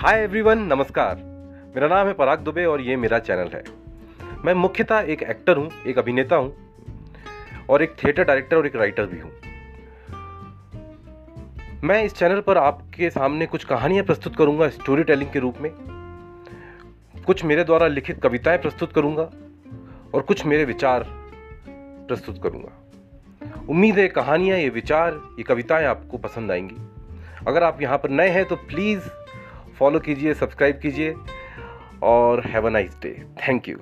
Hi everyone नमस्कार। मेरा नाम है पराग दुबे और ये मेरा चैनल है। मैं मुख्यतः एक एक्टर हूँ, एक अभिनेता हूँ और एक थिएटर डायरेक्टर और एक राइटर भी हूँ। मैं इस चैनल पर आपके सामने कुछ कहानियाँ प्रस्तुत करूँगा स्टोरी टेलिंग के रूप में। कुछ मेरे द्वारा लिखित कविताएँ प्रस्तुत करूँगा और कुछ मेरे विचार प्रस्तुत करूँगा। उम्मीद है कहानियाँ, ये विचार, ये कविताएँ आपको पसंद आएँगी। अगर आप यहाँ पर नए हैं तो प्लीज़ फॉलो कीजिए सब्सक्राइब कीजिए और have a nice day. Thank you.